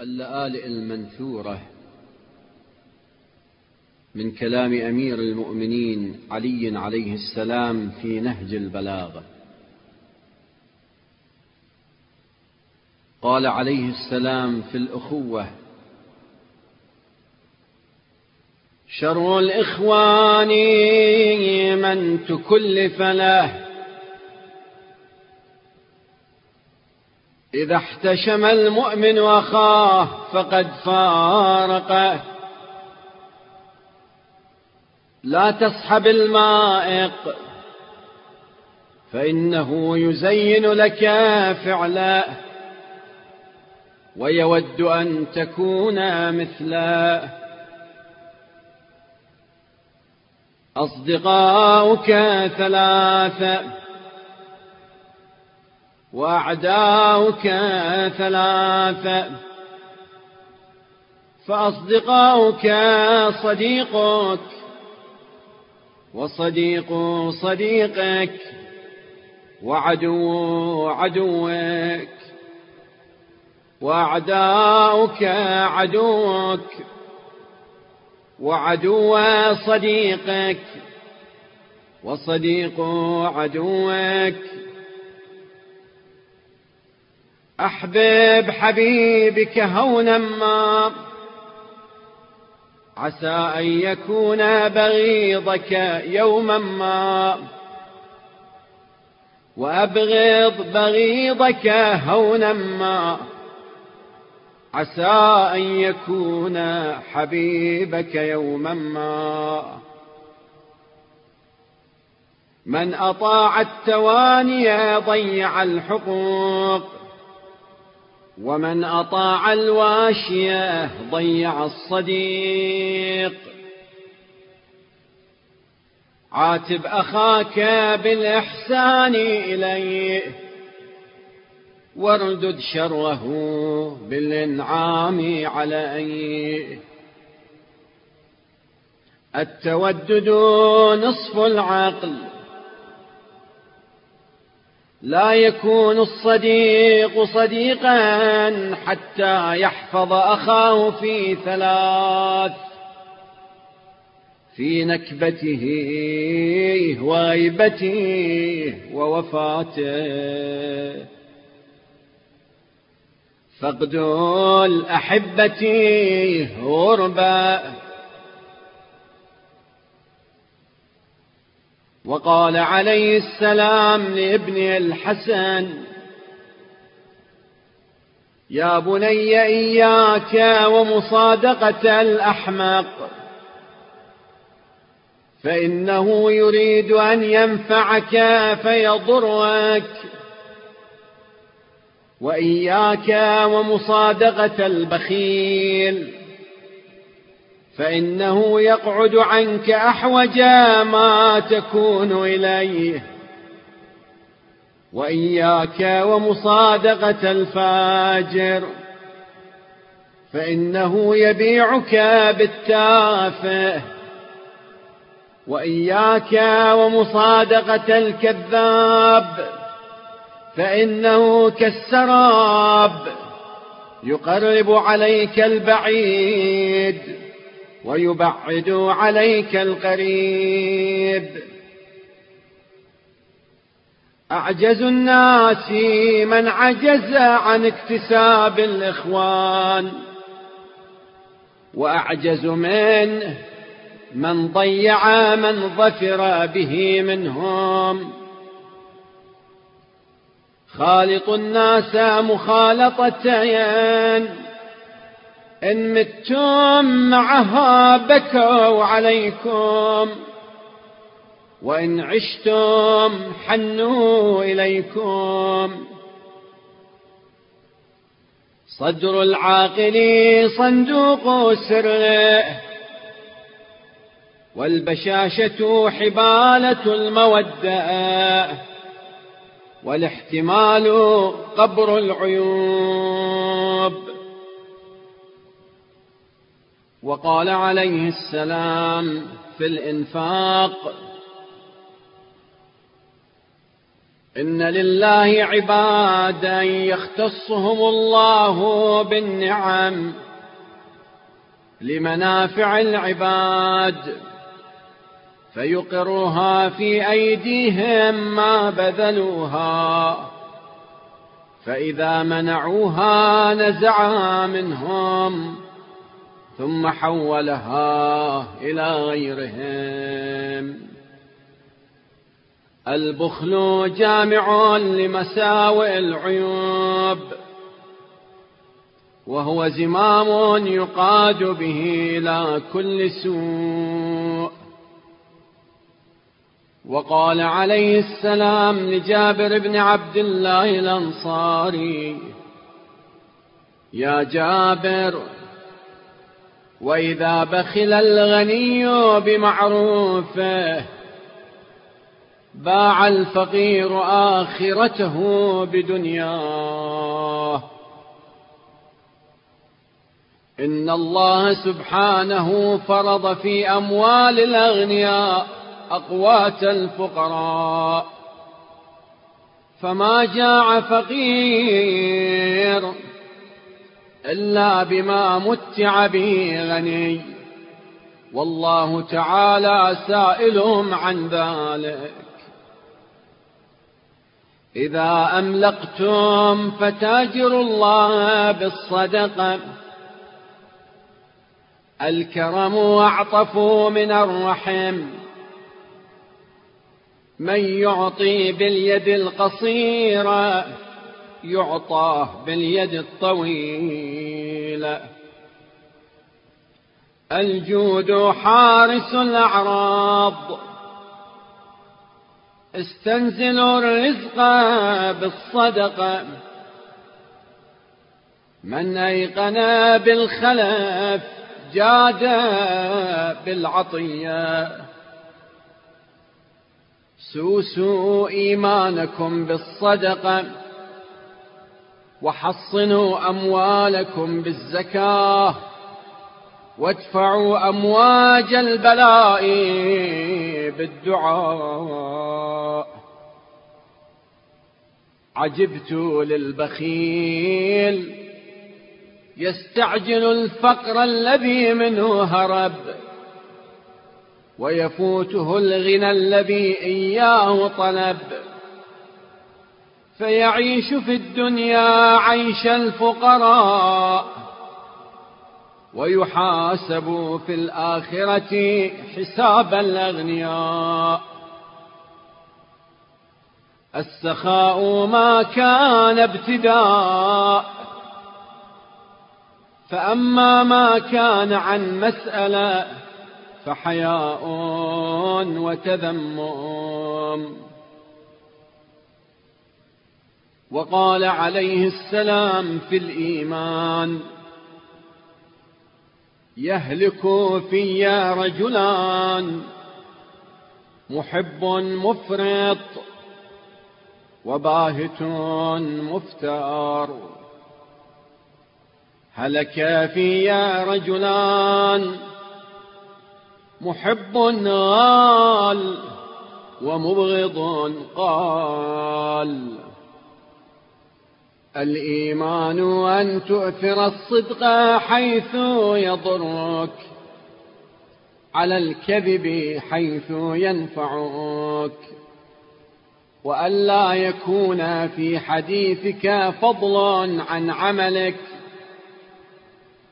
اللآلئ المنثورة من كلام أمير المؤمنين علي عليه السلام في نهج البلاغة. قال عليه السلام في الأخوة شر الإخوان من تكلف له إذا احتشم المؤمن أخاه فقد فارقه لا تصحب المائق فإنه يزين لك فعلا. ويود أن تكون مثلا. أصدقاؤك ثلاثة. وأعداؤك ثلاثة فأصدقاؤك صديقك وصديق صديقك وعدو عدوك وأعداؤك عدوك وعدو صديقك وصديق عدوك. أحبب حبيبك هونا ما. عسى أن يكون بغيضك يوما ما. وأبغض بغيضك هونا ما. عسى أن يكون حبيبك يوما ما. من أطاع التواني ضيع الحقوق. ومن أطاع الواشية ضيع الصديق. عاتب أخاك بالإحسان إليه واردد شره بالإنعام عليه. التودد نصف العقل لا يكون الصديق صديقا حتى يحفظ أخاه في ثلاث. في نكبته وغيبته ووفاته. فقد الأحبة غربا وقال عليه السلام لابن الحسن يا بني إياك ومصادقة الأحمق فإنه يريد أن ينفعك فيضرك وإياك ومصادقة البخيل. فإنه يقعد عنك أحوج ما تكون إليه. وإياك ومصادقة الفاجر. فإنه يبيعك بالتافه. وإياك ومصادقة الكذاب. فإنه كالسراب يقرب عليك البعيد. ويبعد عليك القريب. أعجز الناس من عجز عن اكتساب الإخوان وأعجز منه من ضيع من ظفر به منهم. خالط الناس مخالطتين إن متم معها بكوا عليكم. وإن عشتم حنوا إليكم. صدر العاقل صندوق سره. والبشاشة حبالة المودة. والاحتمال قبر العيوب. وقال عليه السلام في الإنفاق إن لله عبادا يختصهم الله بالنعم لمنافع العباد فيقرها في أيديهم ما بذلوها فإذا منعوها نزعها منهم ثم حولها إلى غيرهم. البخل جامع لمساوئ العيوب وهو زمام يقاد به إلى كل سوء. وقال عليه السلام لجابر بن عبد الله الأنصاري يا جابر وإذا بخل الغني بمعروفه باع الفقير آخرته بدنياه. إن الله سبحانه فرض في أموال الأغنياء أقوات الفقراء. فما جاع فقير إلا بما متع به غني. والله تعالى سائلهم عن ذلك. إذا أملقتم فتاجروا الله بالصدقة. الكرم أعطف من الرحم. من يعطي باليد القصيرة. يعطاه باليد الطويلة الجود حارس الأعراض. استنزلوا الرزق بالصدقة من أيقن بالخلف جاد بالعطية. سوسوا إيمانكم بالصدقة وحصنوا أموالكم بالزكاة وادفعوا أمواج البلاء بالدعاء. عجبت للبخيل يستعجل الفقر الذي منه هرب ويفوته الغنى الذي إياه طلب. فيعيش في الدنيا عيش الفقراء ويحاسب في الآخرة حساب الأغنياء. السخاء ما كان ابتداء فأما ما كان عن مسألة فحياء وتذمم. وقال عليه السلام في الإيمان يهلك في رجلان محب مفرط وباهت مفتار. هلك في رجلان محب غال ومبغض قال. الإيمان أن تؤثر الصدق حيث يضرك على الكذب حيث ينفعك. وأن لا يكون في حديثك فضل عن عملك.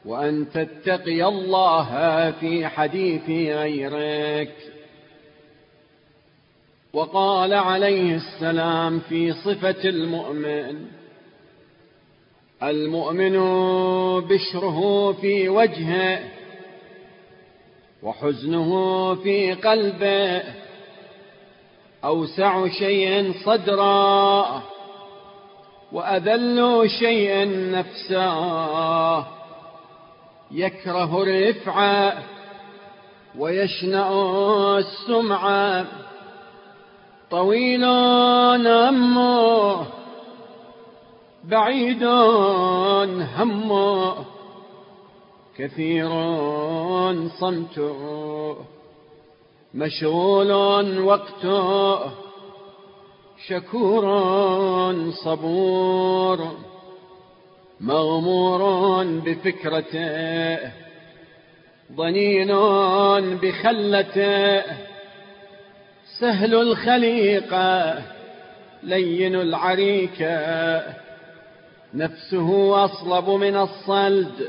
وأن تتقي الله في حديث غيرك. وقال عليه السلام في صفة المؤمن المؤمن بشره في وجهه وحزنه في قلبه. أوسع شيء صدرا وأذل شيء نفسا يكره الرفع ويشنأ السمع. طويل أمه بعيد همه كثير صمته مشغول وقته شكور صبور. مغمور بفكرته ضنين بخلته سهل الخليقة لين العريكة نفسه أصلب من الصلد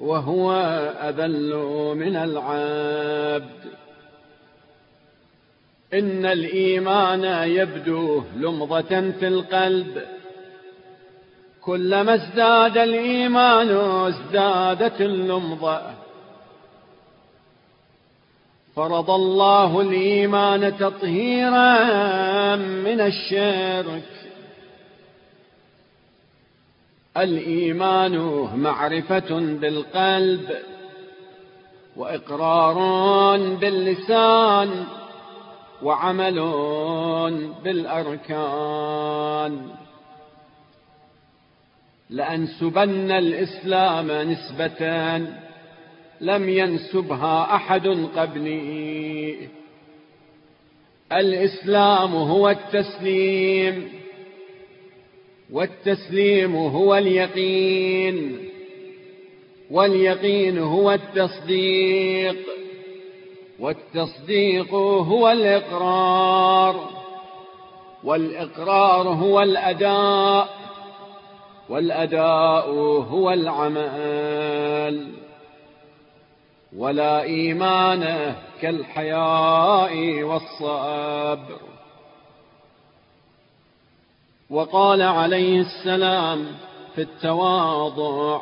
وهو أذل من العبد. إن الإيمان يبدو لمضة في القلب. كلما ازداد الإيمان ازدادت اللمضة. فرض الله الإيمان تطهيرا من الشرك. الإيمان معرفة بالقلب وإقرار باللسان وعمل بالأركان. لأنسبن الإسلام نسبة لم ينسبها أحد قبلي. الإسلام هو التسليم. والتسليم هو اليقين واليقين هو التصديق والتصديق هو الإقرار والإقرار هو الأداء والأداء هو العمل. ولا إيمان كالحياء والصبر. وقال عليه السلام في التواضع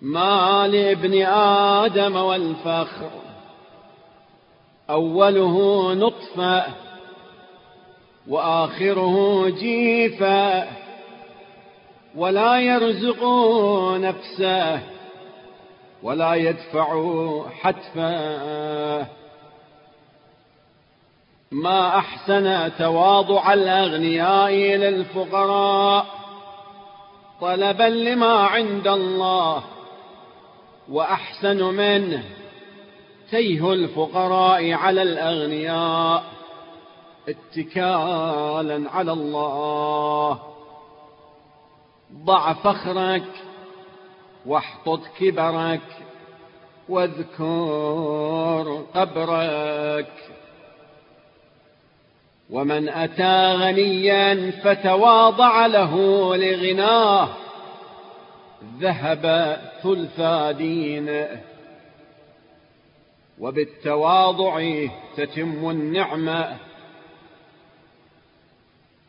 ما لابن آدم والفخر أوله نطفة وآخره جيفة ولا يرزق نفسه ولا يدفع حتفه. ما أحسن تواضع الأغنياء للفقراء طلبا لما عند الله وأحسن منه تيه الفقراء على الأغنياء اتكالا على الله. ضع فخرك واحطط كبرك واذكر قبرك. ومن أتى غنيا فتواضع له لغناه ذهب ثلثا دينه. وبالتواضع تتم النعمة.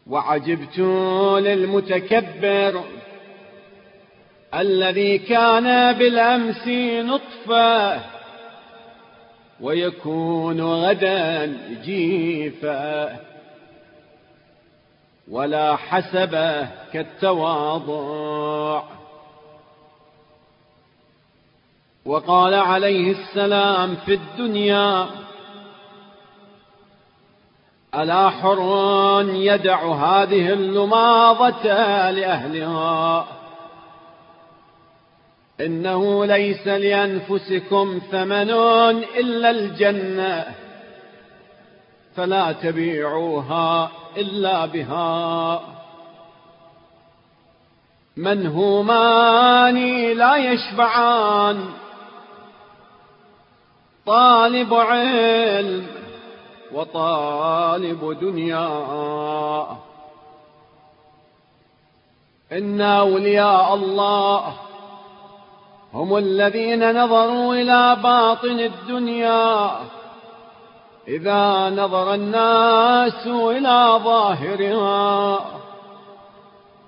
وعجبت للمتكبر الذي كان بالأمس نطفة ويكون غدا جيفا. ولا حسب كالتواضع. وقال عليه السلام في الدنيا ألا حر يدع هذه اللماضة لأهلها؟ إنه ليس لأنفسكم ثمن إلا الجنة. فلا تبيعوها إلا بها. منهومان لا يشبعان. طالب علم وطالب دنيا. إن أولياء الله هم الذين نظروا إلى باطن الدنيا. إذا نظر الناس إلى ظاهرها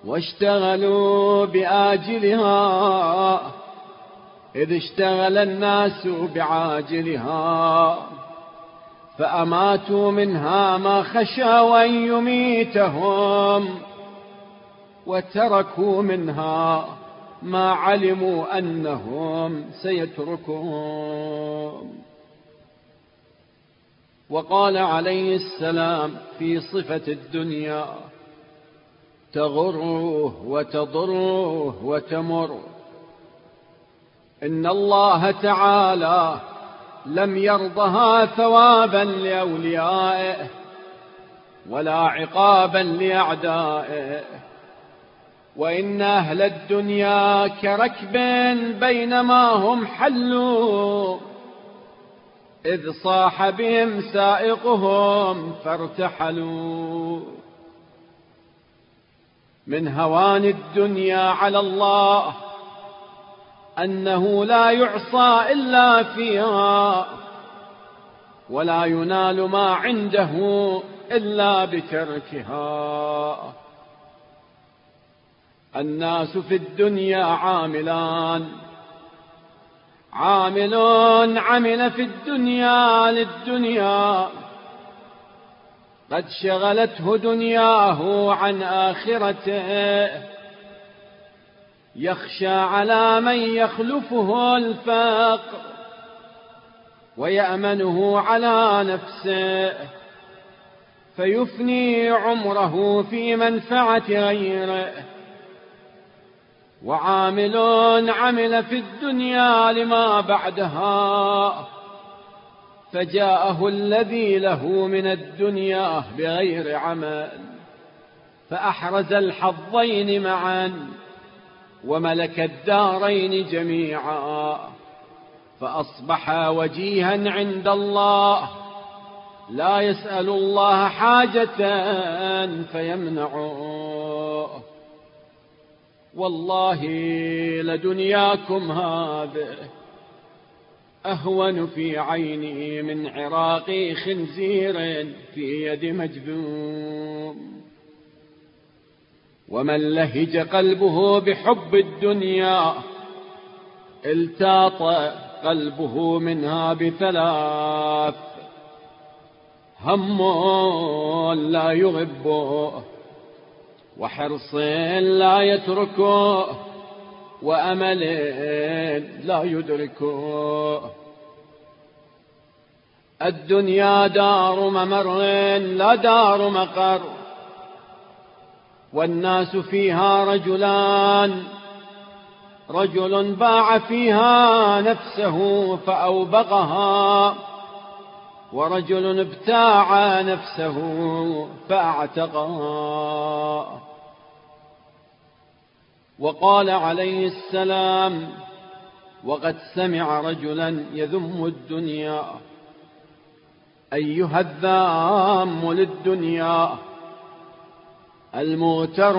واشتغلوا بآجلها إذ اشتغل الناس بعاجلها فأماتوا منها ما خشوا أن يميتهم وتركوا منها ما علموا أنهم سيتركون وقال عليه السلام في صفة الدنيا تغره وتضره وتمر. إن الله تعالى لم يرضها ثوابا لأوليائه ولا عقابا لأعدائه. وإن أهل الدنيا كركب بينما هم حلوا. إذ صاح بهم سائقهم فارتحلوا. من هوان الدنيا على الله أنه لا يعصى إلا فيها ولا ينال ما عنده إلا بتركها. الناس في الدنيا عاملان. عامل عمل في الدنيا للدنيا. قد شغلته دنياه عن آخرته. يخشى على من يخلفه الفقر ويأمنه على نفسه. فيفني عمره في منفعة غيره. وعامل عمل في الدنيا لما بعدها فجاءه الذي له من الدنيا بغير عمل فأحرز الحظين معا وملك الدارين جميعا فأصبح وجيها عند الله لا يسأل الله حاجة فيمنعه. والله لدنياكم هذه أهون في عيني من عراق خنزير في يد مجذوم. ومن لهج قلبه بحب الدنيا التاط قلبه منها بثلاث. هم لا يغبه وحرص لا يتركه وأمل لا يدركه. الدنيا دار ممر لا دار مقر. والناس فيها رجلان رجل باع فيها نفسه فأوبقها ورجل ابتاع نفسه فاعتقها وقال عليه السلام وقد سمع رجلا يذم الدنيا. أيها الذام للدنيا. المغتر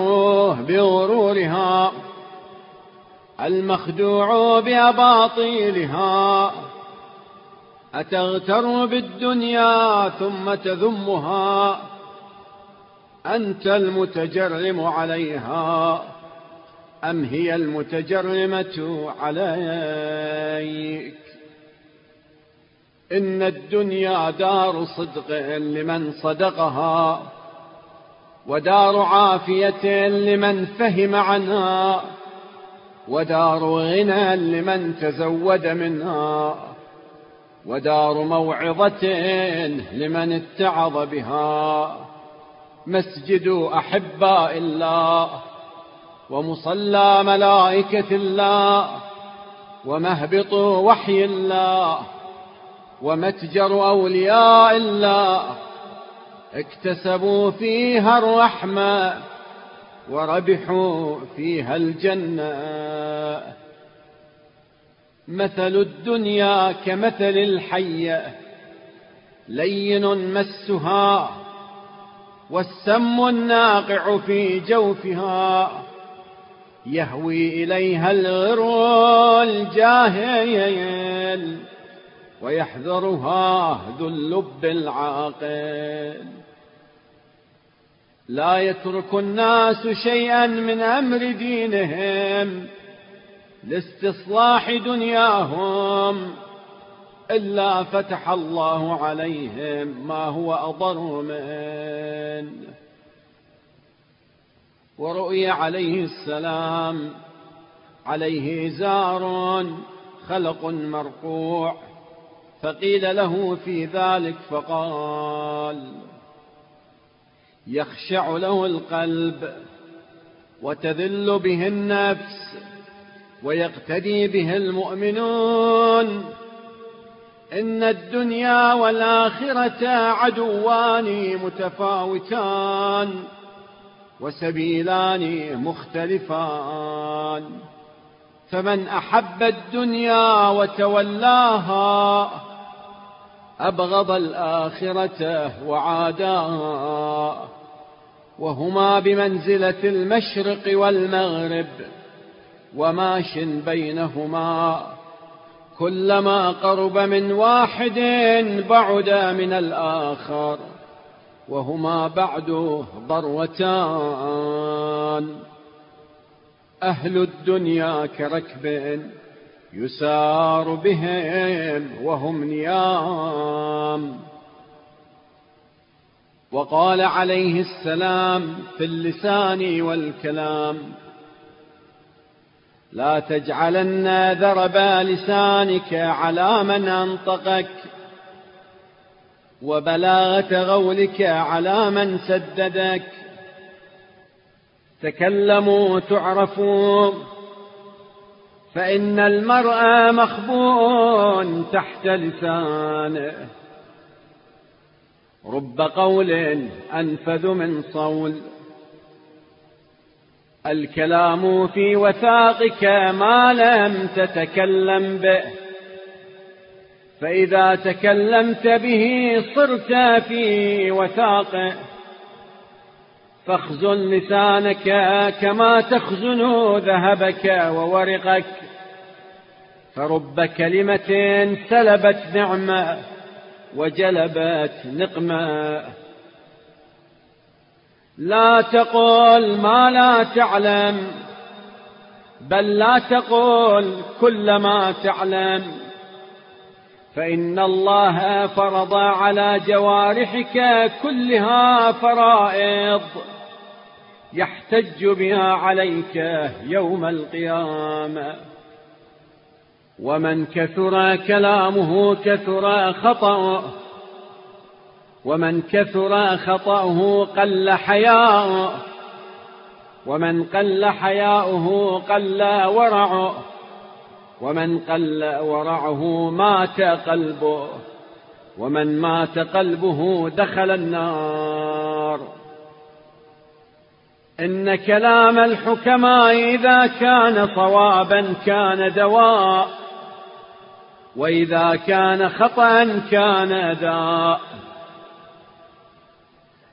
بغرورها. المخدوع بأباطيلها. أتغتر بالدنيا ثم تذمها؟ أنت المتجرم عليها أم هي المتجرمة عليك؟ إن الدنيا دار صدق لمن صدقها ودار عافية لمن فهم عنها ودار غنى لمن تزود منها ودار موعظة لمن اتعظ بها. مسجد أحباء إلله ومصلى ملائكة الله ومهبط وحي الله ومتجر أولياء الله اكتسبوا فيها الرحمة وربحوا فيها الجنة. مثل الدنيا كمثل الحية لين مسها والسم الناقع في جوفها. يهوي إليها الغر الجاهل ويحذرها ذو اللب العاقل. لا يترك الناس شيئا من أمر دينهم. لاستصلاح دنياهم إلا فتح الله عليهم ما هو أضر منه ورؤي عليه السلام عليه زار خلق مرقوع فقيل له في ذلك فقال يخشع له القلب وتذل به النفس ويقتدي به المؤمنون. إن الدنيا والآخرة عدوان متفاوتان وسبيلان مختلفان. فمن أحب الدنيا وتولاها أبغض الآخرة وعاداها وهما بمنزلة المشرق والمغرب. وماش بينهما كلما قرب من واحد بعد من الآخر وهما بعد ضروتان أهل الدنيا كركب يسار بهم وهم نيام وقال عليه السلام في اللسان والكلام لا تجعلن ذرب لسانك على من أنطقك وبلاغة غولك على من سددك. تكلموا تعرفوا فإن المرء مخبوء تحت لسانه. رب قول أنفذ من صول. الكلام في وثاقك ما لم تتكلم به. فإذا تكلمت به صرت في وثاقه. فاخزن لسانك كما تخزن ذهبك وورقك. فرب كلمة سلبت نعمة وجلبت نقمة. لا تقل ما لا تعلم بل لا تقل كل ما تعلم. فإن الله فرض على جوارحك كلها فرائض يحتج بها عليك يوم القيامة. ومن كثر كلامه كثر خطأه ومن كثر خطأه قل حياؤه ومن قل حياؤه قل ورعه ومن قل ورعه مات قلبه ومن مات قلبه دخل النار. إن كلام الحكماء إذا كان صوابا كان دواء وإذا كان خطأ كان داء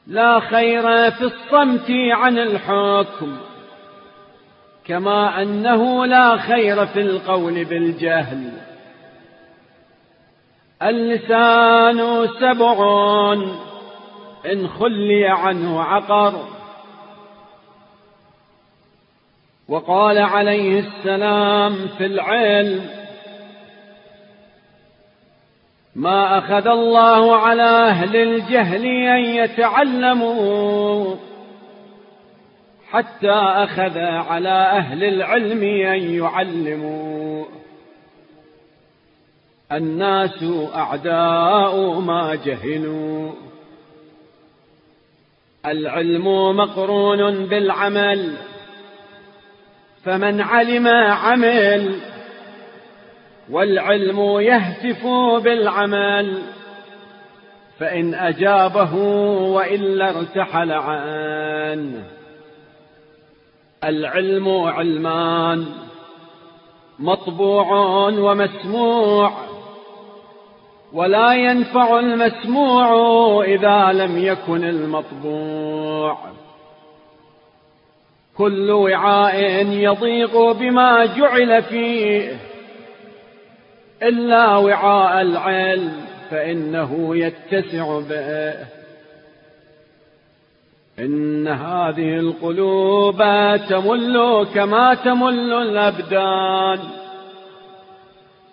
لا خير في الصمت عن الحكم كما أنه لا خير في القول بالجهل. اللسان سبع إن خلي عنه عقر. وقال عليه السلام في العلم ما أخذ الله على أهل الجهل أن يتعلموا حتى أخذ على أهل العلم أن يعلموا. الناس أعداء ما جهلوا. العلم مقرون بالعمل فمن علم عمل والعلم يهتف بالعمل فإن أجابه وإلا ارتحل عنه العلم علمان مطبوع ومسموع ولا ينفع المسموع إذا لم يكن المطبوع. كل وعاء يضيق بما جعل فيه إلا وعاء العلم فإنه يتسع به. إن هذه القلوب تمل كما تمل الأبدان.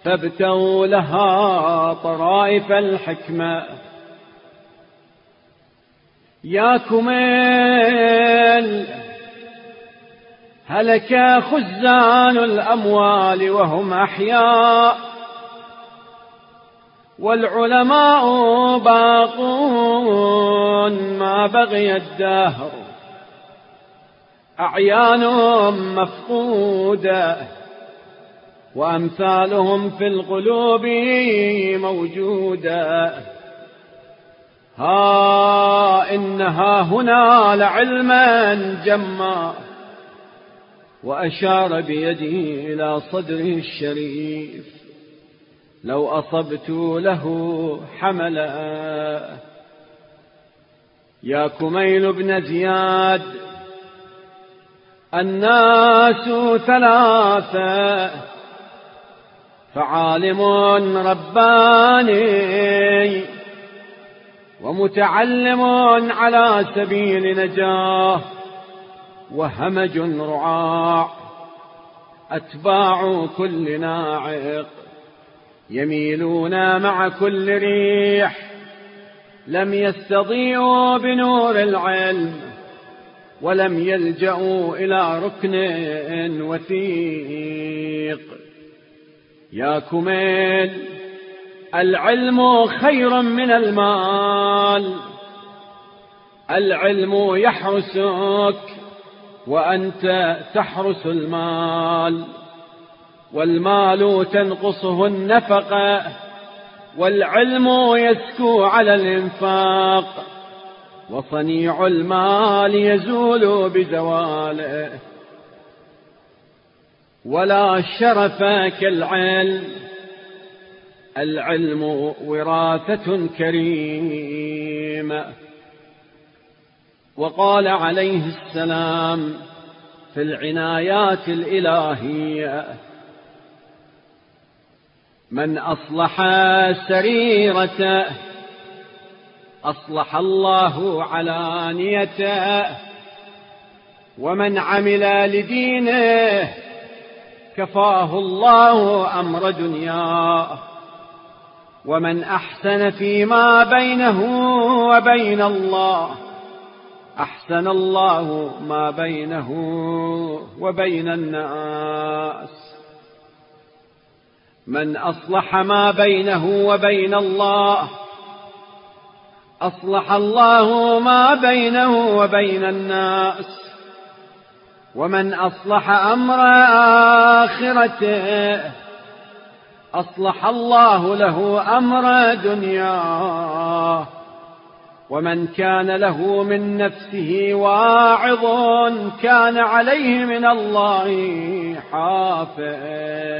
فابتغوا لها طرائف الحكمة. يا كميل هلك خزان الأموال وهم أحياء. والعلماء باقون ما بغي الدهر. أعيان مفقودة وأمثالهم في القلوب موجودة. ها إنها هنا لعلما جما وأشار بيده إلى صدره الشريف. لو أصبت له حملا. يا كميل بن زياد الناس ثلاثة فعالم رباني ومتعلم على سبيل نجاة وهمج رعاع أتباع كل ناعق. يميلون مع كل ريح لم يستضيعوا بنور العلم ولم يلجأوا إلى ركن وثيق. يا كميل العلم خير من المال. العلم يحرسك وأنت تحرس المال. والمال تنقصه النفقة والعلم يسكو على الإنفاق وصنيع المال يزول بزواله ولا شرف كالعلم العلم وراثة كريمة وقال عليه السلام في العنايات الإلهية من أصلح سريرته أصلح الله علانيته ومن عمل لدينه كفاه الله أمر دنياه. ومن أحسن فيما بينه وبين الله أحسن الله ما بينه وبين الناس. من أصلح ما بينه وبين الله أصلح الله ما بينه وبين الناس ومن أصلح أمر آخرته أصلح الله له أمر دنياه ومن كان له من نفسه واعظ كان عليه من الله حافظ.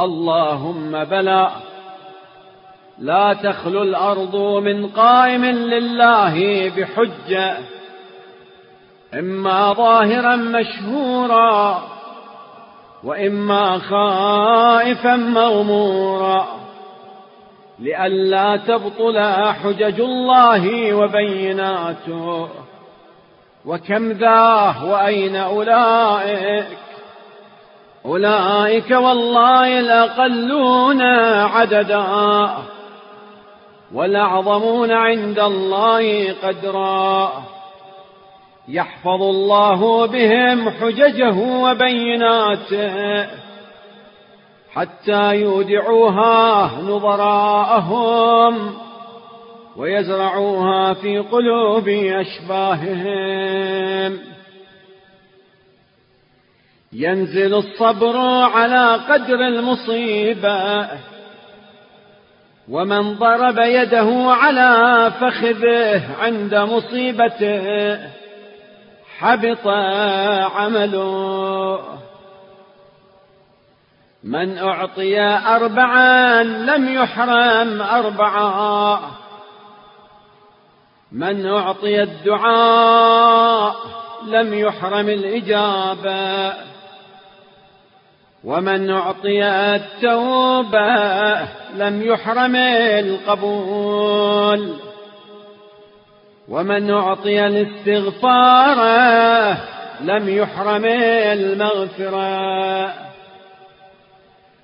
اللهم بلى. لا تخلو الأرض من قائم لله بحجة. إما ظاهرا مشهورا وإما خائفا مغمورا. لئلا تبطل حجج الله وبيناته. وكم ذاه وأين أولئك؟ أولئك والله الأقلون عددا والأعظمون عند الله قدرا. يحفظ الله بهم حججه وبيناته حتى يودعوها نظراءهم ويزرعوها في قلوب أشباههم. ينزل الصبر على قدر المصيبة ومن ضرب يده على فخذه عند مصيبته حبط عمله. من أعطي أربعا لم يحرم أربعا. من أعطي الدعاء لم يحرم الإجابة. ومن أعطي التوبة لم يحرم القبول. ومن أعطي الاستغفار لم يحرم المغفرة.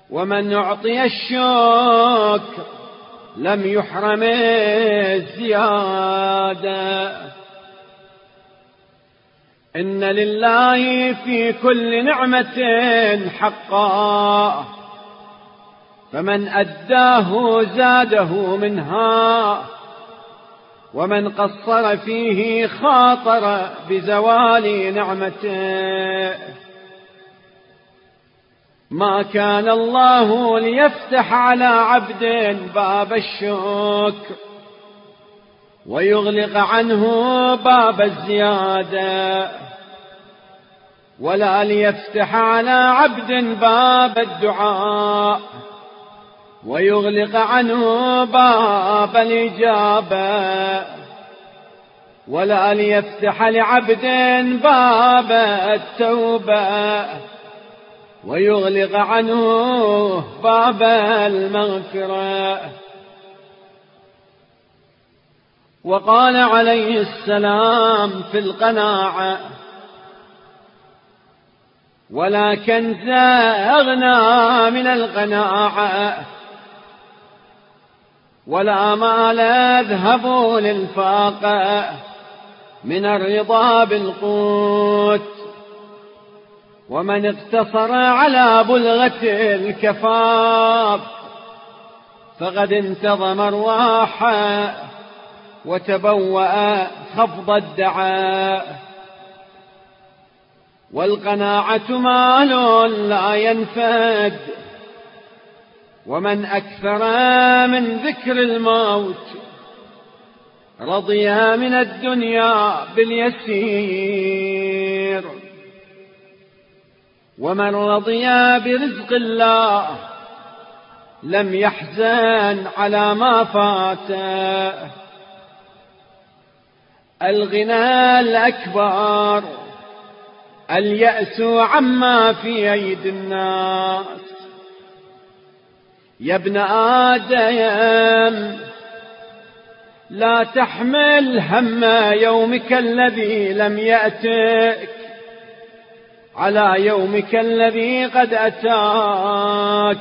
ومن أعطي الشكر لم يحرم الزيادة. إن لله في كل نعمة حقا. فمن أداه زاده منها. ومن قصر فيه خاطر بزوال نعمته. ما كان الله ليفتح على عبد باب الشكر. ويغلق عنه باب الزيادة. ولا ليفتح على عبد باب الدعاء. ويغلق عنه باب الإجابة. ولا ليفتح لعبد باب التوبة. ويغلق عنه باب المغفرة. وقال عليه السلام في القناعة ولا كنز أغنى من القناعة ولا مال أذهب للفاقة من الرضا بالقوت ومن اقتصر على بلغة الكفاف فقد انتظم رواحا وتبوأ خفض الدعاء. والقناعة مال لا ينفد. ومن أكثر من ذكر الموت رضي من الدنيا باليسير. ومن رضي برزق الله لم يحزن على ما فاته. الغنى الأكبر اليأس عما في أيدي الناس. يا ابن آدم لا تحمل هم يومك الذي لم يأتك على يومك الذي قد أتاك.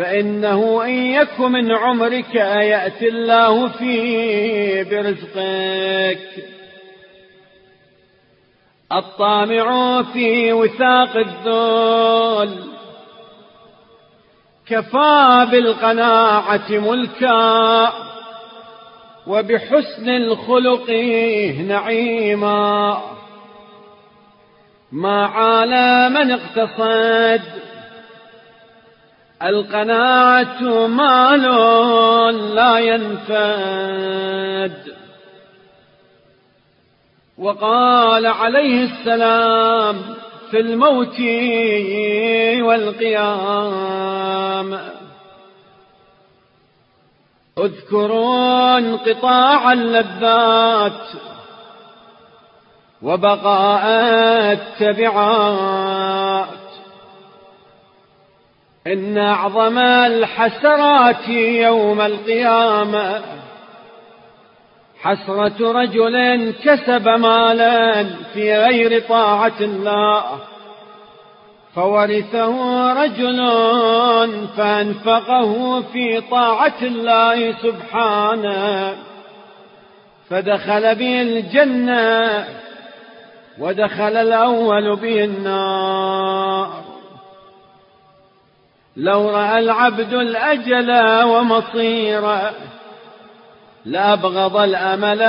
فإنه إن يك من عمرك يأتي الله فيه برزقك. الطامع في وثاق الذل. كفى بالقناعة ملكا. وبحسن الخلق نعيما. ما عالى من اقتصد القناعة مال لا ينفد. وقال عليه السلام في الموت والقيام اذكروا انقطاع اللذات وبقاء التبعات. إن أعظم الحسرات يوم القيامة. حسرة رجل كسب مالا في غير طاعة الله. فورثه رجل فأنفقه في طاعة الله سبحانه. فدخل به الجنة ودخل الأول به النار لو رأى العبد الأجل ومصيره لأبغض الأمل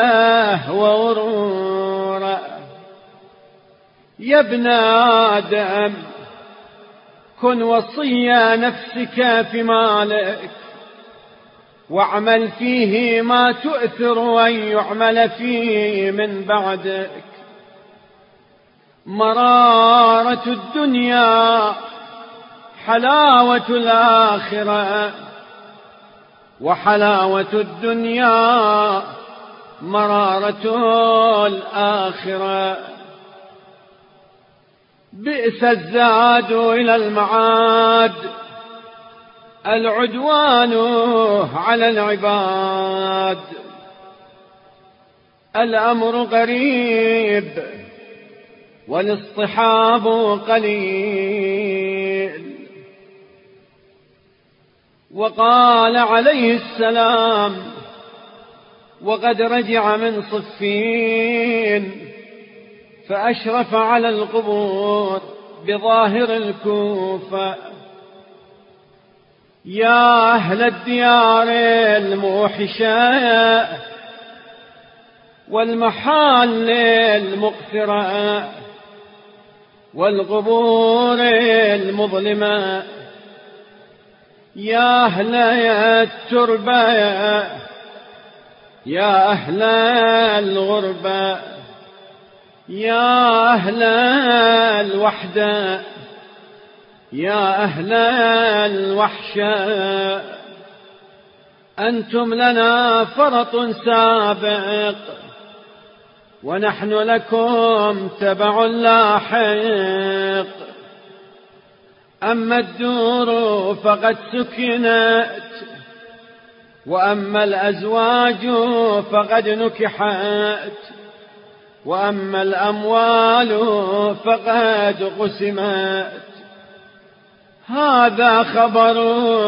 وغرورا يا ابن آدم كن وصي نفسك في مالك واعمل فيه ما تؤثر أن يعمل فيه من بعدك. مرارة الدنيا حلاوة الآخرة وحلاوة الدنيا مرارة الآخرة. بئس الزاد إلى المعاد العدوان على العباد. الأمر قريب والإصطحاب قليل. وقال عليه السلام وقد رجع من صفين فأشرف على القبور بظاهر الكوفة. يا أهل الديار الموحشة والمحال المقفرة والقبور المظلمة. يا أهل التربة يا أهل الغربة يا أهل الوحدة يا أهل الوحشة. أنتم لنا فرط سابق ونحن لكم تبع لاحق. أما الدور فقد سكنت وأما الأزواج فقد نكحت وأما الأموال فقد قسمت. هذا خبر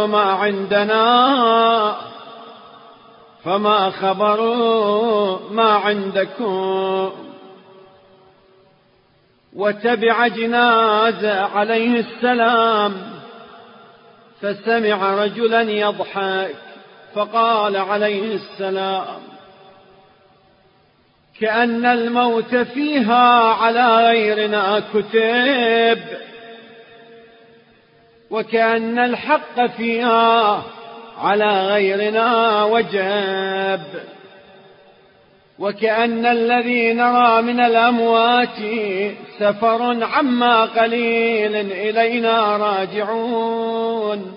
ما عندنا فما خبر ما عندكم؟ وتبع جنازة عليه السلام فسمع رجلا يضحك فقال عليه السلام كأن الموت فيها على غيرنا كتب وكأن الحق فيها على غيرنا وجب وكأن الذي نرى من الأموات سفر عما قليل إلينا راجعون.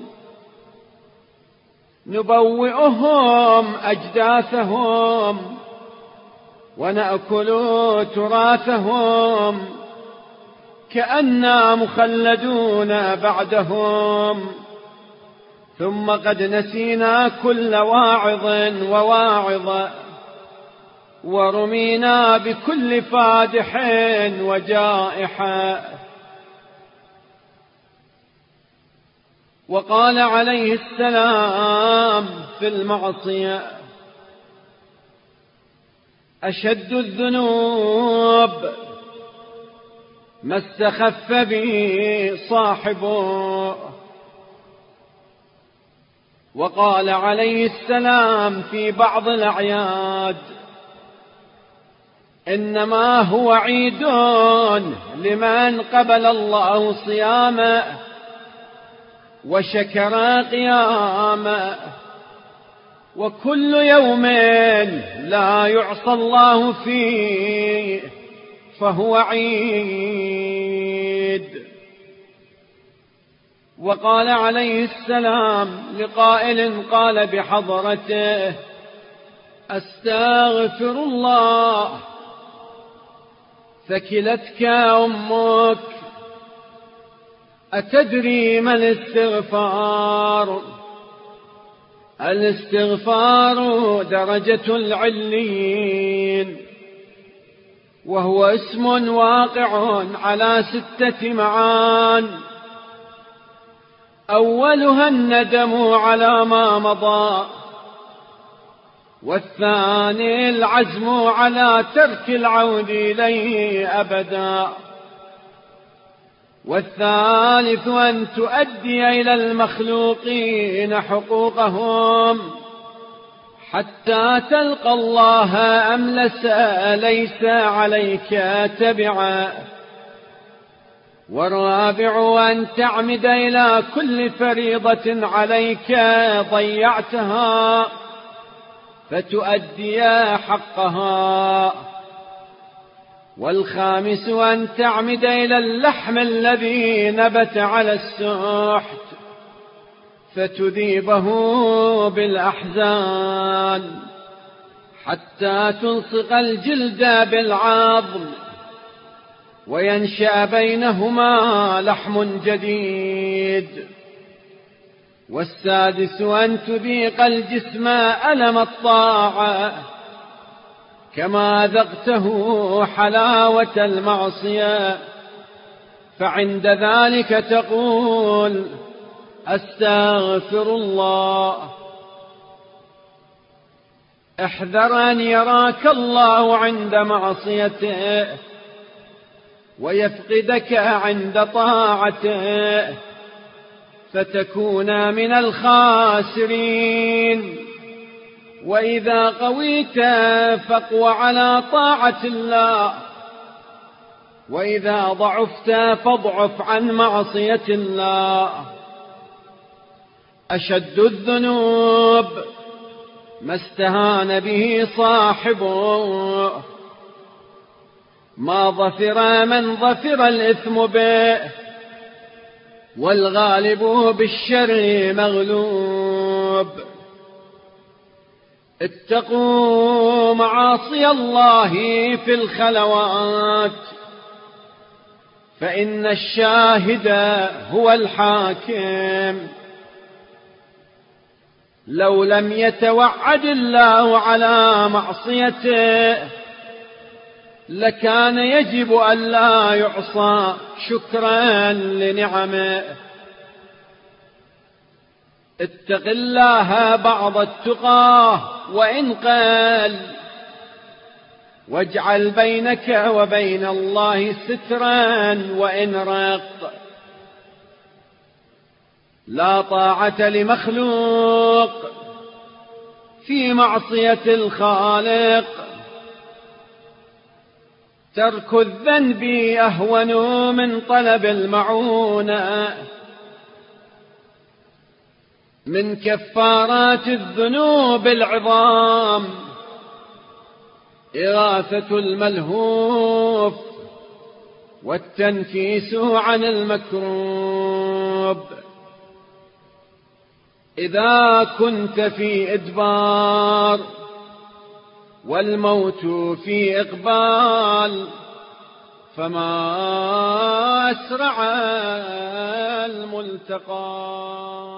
نبوئهم أجداثهم ونأكل تراثهم كأنا مخلدون بعدهم. ثم قد نسينا كل واعظ وواعظ ورمينا بكل فادح وجائحة وقال عليه السلام في المعصية أشد الذنوب ما استخف به صاحبه. وقال عليه السلام في بعض الأعياد إنما هو عيد لمن قبل الله صيامه وشكر قيامه وكل يوم لا يعصى الله فيه فهو عيد. وقال عليه السلام لقائل قال بحضرته أستغفر الله ثكلتك أمك. أتدري ما الاستغفار؟ الاستغفار درجة العليين. وهو اسم واقع على ستة معان. أولها الندم على ما مضى. والثاني العزم على ترك العود إليه أبدا. والثالث أن تؤدي إلى المخلوقين حقوقهم. حتى تلقى الله أملس ليس عليك تبعا. والرابع أن تعمد إلى كل فريضة عليك ضيعتها. فتؤدي حقها. والخامس أن تعمد إلى اللحم الذي نبت على السحت فتذيبه بالأحزان حتى تلصق الجلد بالعظم وينشأ بينهما لحم جديد. والسادس أن تذيق الجسم ألم الطاعة كما ذقته حلاوة المعصية فعند ذلك تقول أستغفر الله. احذر أن يراك الله عند معصيته ويفقدك عند طاعته. فتكون من الخاسرين. وإذا قويت فاقو على طاعة الله. وإذا ضعفت فاضعف عن معصية الله. أشد الذنوب ما استهان به صاحبه. ما ظفر من ظفر الإثم به. والغالب بالشر مغلوب. اتقوا معاصي الله في الخلوات فإن الشاهد هو الحاكم. لو لم يتوعد الله على معصيته لكان يجب أن لا يعصى شكرا لنعمه اتق الله بعض التقاه وإن قال واجعل بينك وبين الله سترا وإن رق لا طاعة لمخلوق في معصية الخالق. ترك الذنب أهون من طلب المعونة. من كفارات الذنوب العظام إغاثة الملهوف والتنكيس عن المكروب. إذا كنت في إدبار والموت في إقبال فما أسرع الملتقى.